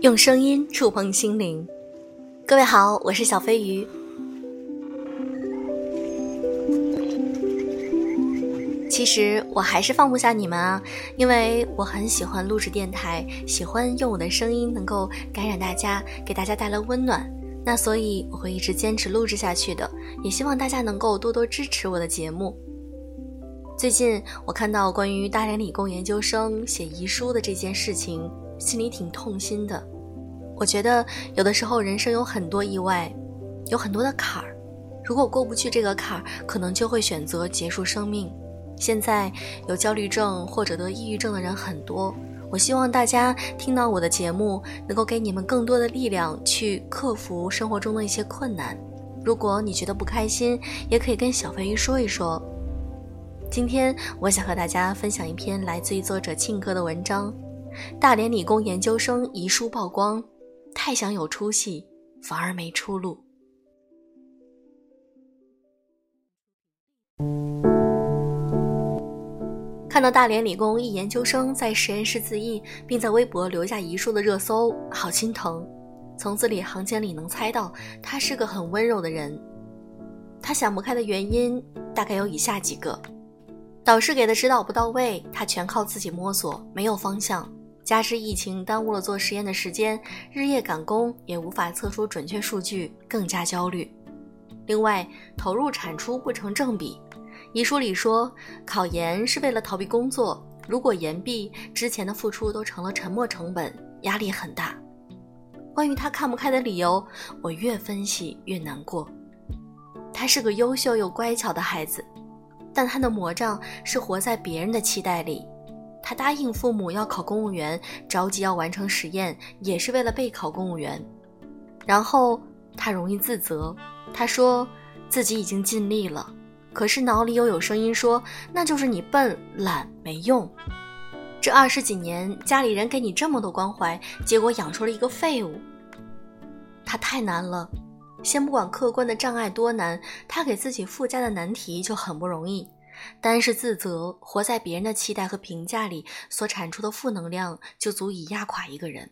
用声音触碰心灵，各位好，我是小飞鱼。其实我还是放不下你们啊，因为我很喜欢录制电台，喜欢用我的声音能够感染大家，给大家带来温暖。那所以我会一直坚持录制下去的，也希望大家能够多多支持我的节目。最近我看到关于大连理工研究生写遗书的这件事情，心里挺痛心的。我觉得有的时候人生有很多意外，有很多的坎儿，如果过不去这个坎儿，可能就会选择结束生命。现在有焦虑症或者得抑郁症的人很多。我希望大家听到我的节目，能够给你们更多的力量去克服生活中的一些困难。如果你觉得不开心，也可以跟小飞鱼说一说。今天我想和大家分享一篇来自于作者庆哥的文章：大连理工研究生遗书曝光，太想有出息，反而没出路。看到大连理工一研究生在实验室自缢，并在微博留下遗书的热搜，好心疼。从字里行间里能猜到，他是个很温柔的人。他想不开的原因大概有以下几个：导师给的指导不到位，他全靠自己摸索，没有方向；加之疫情耽误了做实验的时间，日夜赶工也无法测出准确数据，更加焦虑。另外，投入产出不成正比。遗书里说，考研是为了逃避工作，如果延毕，之前的付出都成了沉没成本，压力很大。关于他看不开的理由，我越分析越难过。他是个优秀又乖巧的孩子，但他的魔障是活在别人的期待里。他答应父母要考公务员，着急要完成实验，也是为了备考公务员。然后他容易自责，他说自己已经尽力了。可是脑里又有声音说：“那就是你笨、懒、没用。这二十几年，家里人给你这么多关怀，结果养出了一个废物。他太难了，先不管客观的障碍多难，他给自己附加的难题就很不容易。单是自责，活在别人的期待和评价里，所产出的负能量就足以压垮一个人。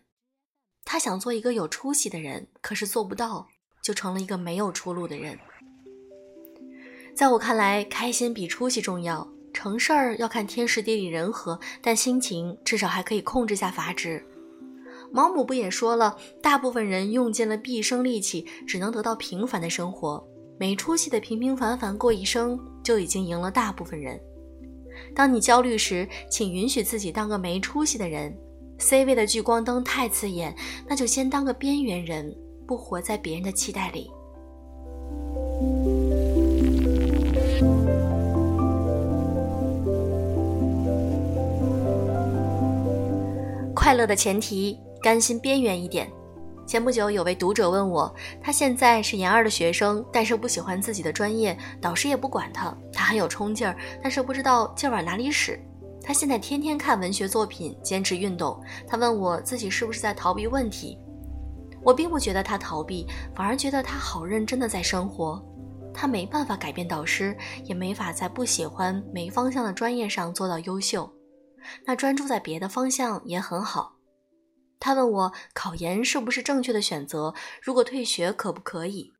他想做一个有出息的人，可是做不到，就成了一个没有出路的人。”在我看来，开心比出息重要。成事儿要看天时地利人和，但心情至少还可以控制下阀值。毛姆不也说了，大部分人用尽了毕生力气，只能得到平凡的生活。没出息的平平凡凡过一生，就已经赢了大部分人。当你焦虑时，请允许自己当个没出息的人。C 位的聚光灯太刺眼，那就先当个边缘人，不活在别人的期待里。快乐的前提，甘心边缘一点。前不久有位读者问我，他现在是研二的学生，但是不喜欢自己的专业，导师也不管他。他很有冲劲儿，但是不知道劲儿往哪里使。他现在天天看文学作品，坚持运动。他问我自己是不是在逃避问题？我并不觉得他逃避，反而觉得他好认真的在生活。他没办法改变导师，也没法在不喜欢、没方向的专业上做到优秀。那专注在别的方向也很好。他问我考研是不是正确的选择？如果退学可不可以？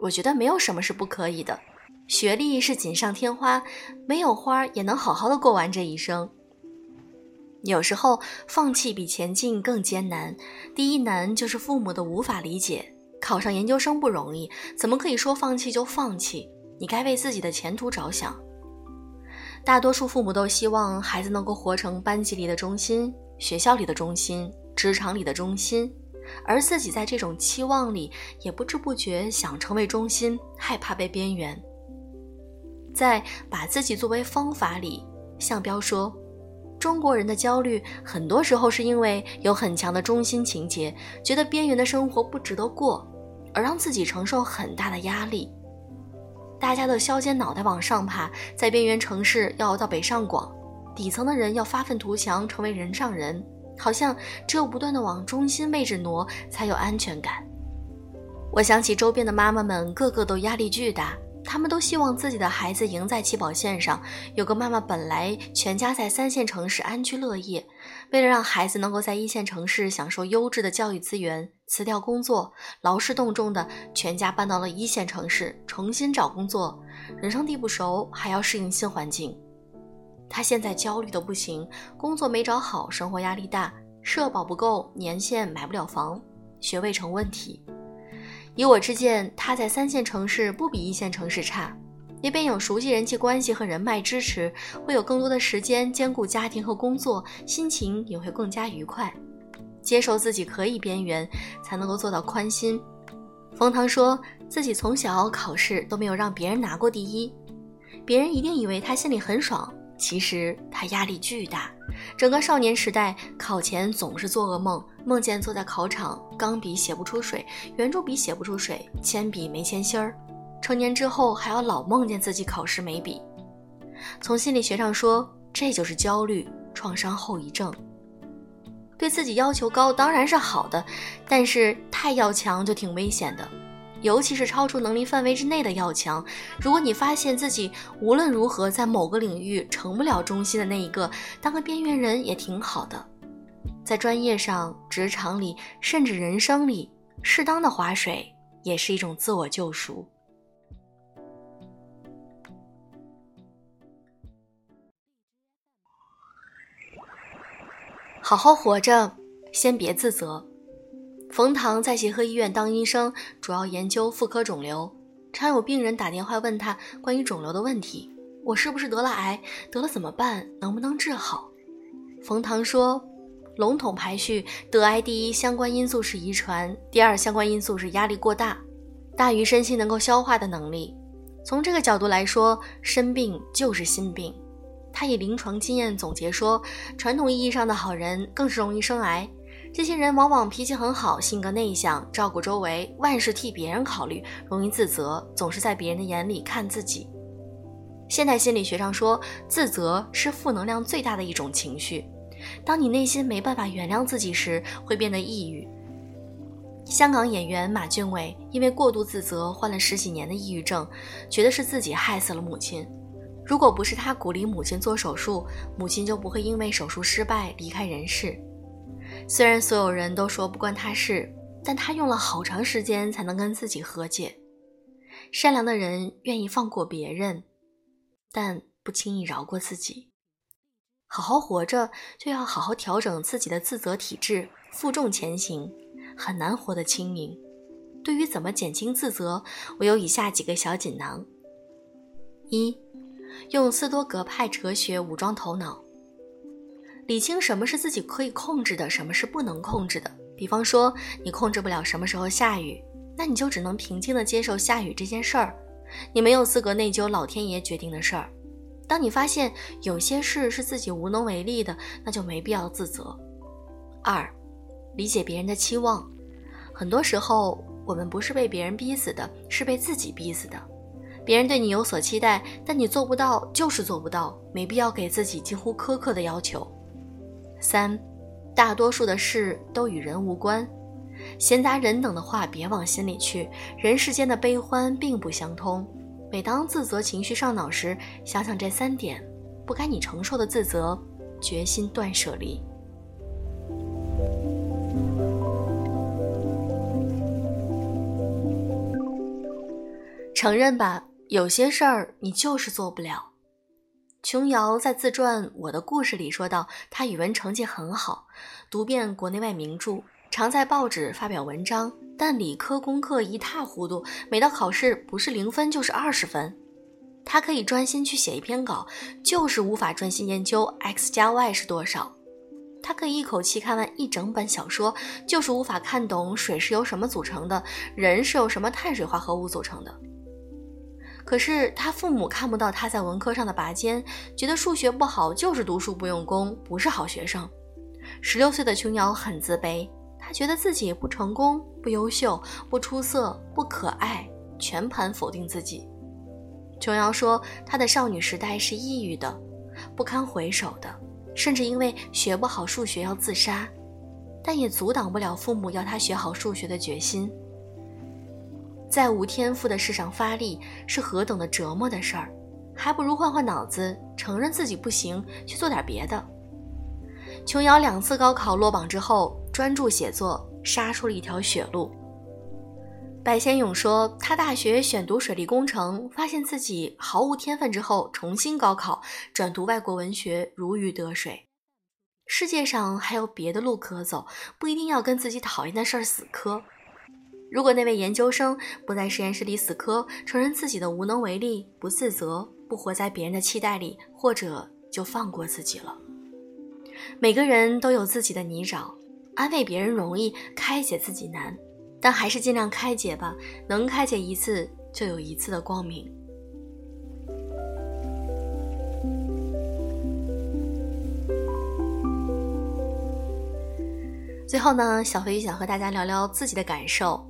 我觉得没有什么是不可以的。学历是锦上添花，没有花也能好好的过完这一生。有时候放弃比前进更艰难。第一难就是父母的无法理解。考上研究生不容易，怎么可以说放弃就放弃？你该为自己的前途着想。大多数父母都希望孩子能够活成班级里的中心、学校里的中心、职场里的中心，而自己在这种期望里也不知不觉想成为中心，害怕被边缘。在把自己作为方法里，向彪说，中国人的焦虑很多时候是因为有很强的中心情节，觉得边缘的生活不值得过，而让自己承受很大的压力。大家都削尖脑袋往上爬，在边缘城市要到北上广，底层的人要发愤图强，成为人上人。好像只有不断的往中心位置挪，才有安全感。我想起周边的妈妈们，个个都压力巨大，他们都希望自己的孩子赢在起跑线上。有个妈妈本来全家在三线城市安居乐业，为了让孩子能够在一线城市享受优质的教育资源，辞掉工作，劳师动众的全家搬到了一线城市，重新找工作。人生地不熟，还要适应新环境。他现在焦虑的不行，工作没找好，生活压力大，社保不够，年限买不了房，学位成问题。以我之见，他在三线城市不比一线城市差，那边有熟悉人际关系和人脉支持，会有更多的时间兼顾家庭和工作，心情也会更加愉快。接受自己可以边缘，才能够做到宽心。冯唐说自己从小考试都没有让别人拿过第一，别人一定以为他心里很爽，其实他压力巨大。整个少年时代，考前总是做噩梦，梦见坐在考场，钢笔写不出水，圆珠笔写不出水，铅笔没铅芯儿。成年之后，还要老梦见自己考试没笔。从心理学上说，这就是焦虑创伤后遗症。对自己要求高当然是好的，但是太要强就挺危险的。尤其是超出能力范围之内的要强。如果你发现自己无论如何在某个领域成不了中心的那一个，当个边缘人也挺好的。在专业上、职场里，甚至人生里，适当的划水也是一种自我救赎。好好活着，先别自责。冯唐在协和医院当医生，主要研究妇科肿瘤。常有病人打电话问他关于肿瘤的问题：“我是不是得了癌？得了怎么办？能不能治好？”冯唐说：“笼统排序，得癌第一相关因素是遗传，第二相关因素是压力过大，大于身心能够消化的能力。从这个角度来说，生病就是心病。”他以临床经验总结说：“传统意义上的好人更是容易生癌。”这些人往往脾气很好，性格内向，照顾周围，万事替别人考虑，容易自责，总是在别人的眼里看自己。现代心理学上说，自责是负能量最大的一种情绪。当你内心没办法原谅自己时，会变得抑郁。香港演员马俊伟因为过度自责，患了十几年的抑郁症，觉得是自己害死了母亲。如果不是他鼓励母亲做手术，母亲就不会因为手术失败离开人世。虽然所有人都说不关他事，但他用了好长时间才能跟自己和解。善良的人愿意放过别人，但不轻易饶过自己。好好活着，就要好好调整自己的自责体质，负重前行，很难活得清明。对于怎么减轻自责，我有以下几个小锦囊：一，用斯多格派哲学武装头脑。理清什么是自己可以控制的，什么是不能控制的。比方说，你控制不了什么时候下雨，那你就只能平静地接受下雨这件事儿。你没有资格内疚老天爷决定的事儿。当你发现有些事是自己无能为力的，那就没必要自责。二，理解别人的期望。很多时候，我们不是被别人逼死的，是被自己逼死的。别人对你有所期待，但你做不到就是做不到，没必要给自己近乎苛刻的要求。三，大多数的事都与人无关，闲杂人等的话别往心里去。人世间的悲欢并不相通。每当自责情绪上脑时，想想这三点，不该你承受的自责，决心断舍离。承认吧，有些事儿你就是做不了。琼瑶在自传《我的故事》里说到，她语文成绩很好，读遍国内外名著，常在报纸发表文章，但理科功课一塌糊涂，每到考试不是零分就是二十分。她可以专心去写一篇稿，就是无法专心研究 x 加 y 是多少。她可以一口气看完一整本小说，就是无法看懂水是由什么组成的，人是由什么碳水化合物组成的。可是他父母看不到他在文科上的拔尖，觉得数学不好就是读书不用功，不是好学生。十六岁的琼瑶很自卑，她觉得自己不成功、不优秀、不出色、不可爱，全盘否定自己。琼瑶说，她的少女时代是抑郁的，不堪回首的，甚至因为学不好数学要自杀，但也阻挡不了父母要她学好数学的决心。在无天赋的世上发力是何等的折磨的事儿，还不如换换脑子，承认自己不行，去做点别的。琼瑶两次高考落榜之后，专注写作，杀出了一条血路。白先勇说，他大学选读水利工程，发现自己毫无天分之后，重新高考，转读外国文学，如鱼得水。世界上还有别的路可走，不一定要跟自己讨厌的事儿死磕。如果那位研究生不在实验室里死磕，承认自己的无能为力，不自责，不活在别人的期待里，或者就放过自己了。每个人都有自己的泥沼，安慰别人容易，开解自己难。但还是尽量开解吧，能开解一次就有一次的光明。最后呢，小飞鱼想和大家聊聊自己的感受。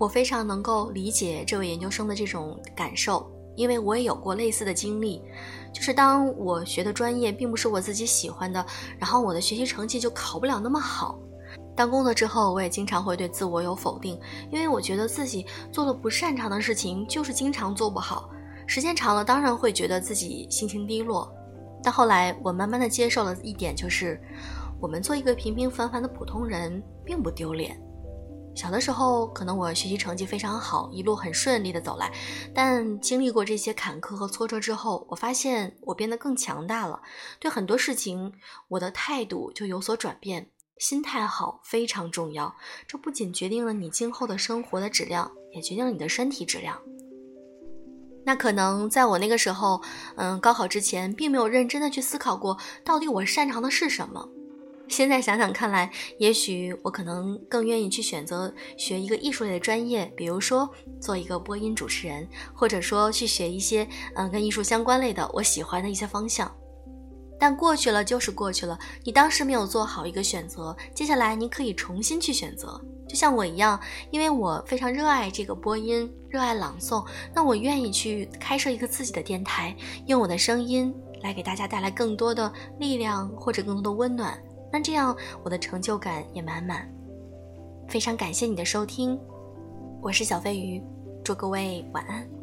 我非常能够理解这位研究生的这种感受，因为我也有过类似的经历，就是当我学的专业并不是我自己喜欢的，然后我的学习成绩就考不了那么好。当工作之后，我也经常会对自我有否定，因为我觉得自己做了不擅长的事情，就是经常做不好。时间长了，当然会觉得自己心情低落。但后来，我慢慢的接受了一点，就是我们做一个平平凡凡的普通人，并不丢脸。小的时候，可能我学习成绩非常好，一路很顺利的走来，但经历过这些坎坷和挫折之后，我发现我变得更强大了。对很多事情，我的态度就有所转变。心态好非常重要，这不仅决定了你今后的生活的质量，也决定了你的身体质量。那可能在我那个时候，嗯，高考之前并没有认真的去思考过，到底我擅长的是什么。现在想想看来，也许我可能更愿意去选择学一个艺术类的专业，比如说做一个播音主持人，或者说去学一些嗯跟艺术相关类的我喜欢的一些方向。但过去了就是过去了，你当时没有做好一个选择，接下来你可以重新去选择。就像我一样，因为我非常热爱这个播音，热爱朗诵，那我愿意去开设一个自己的电台，用我的声音来给大家带来更多的力量或者更多的温暖。那这样我的成就感也满满。非常感谢你的收听，我是小飞鱼，祝各位晚安。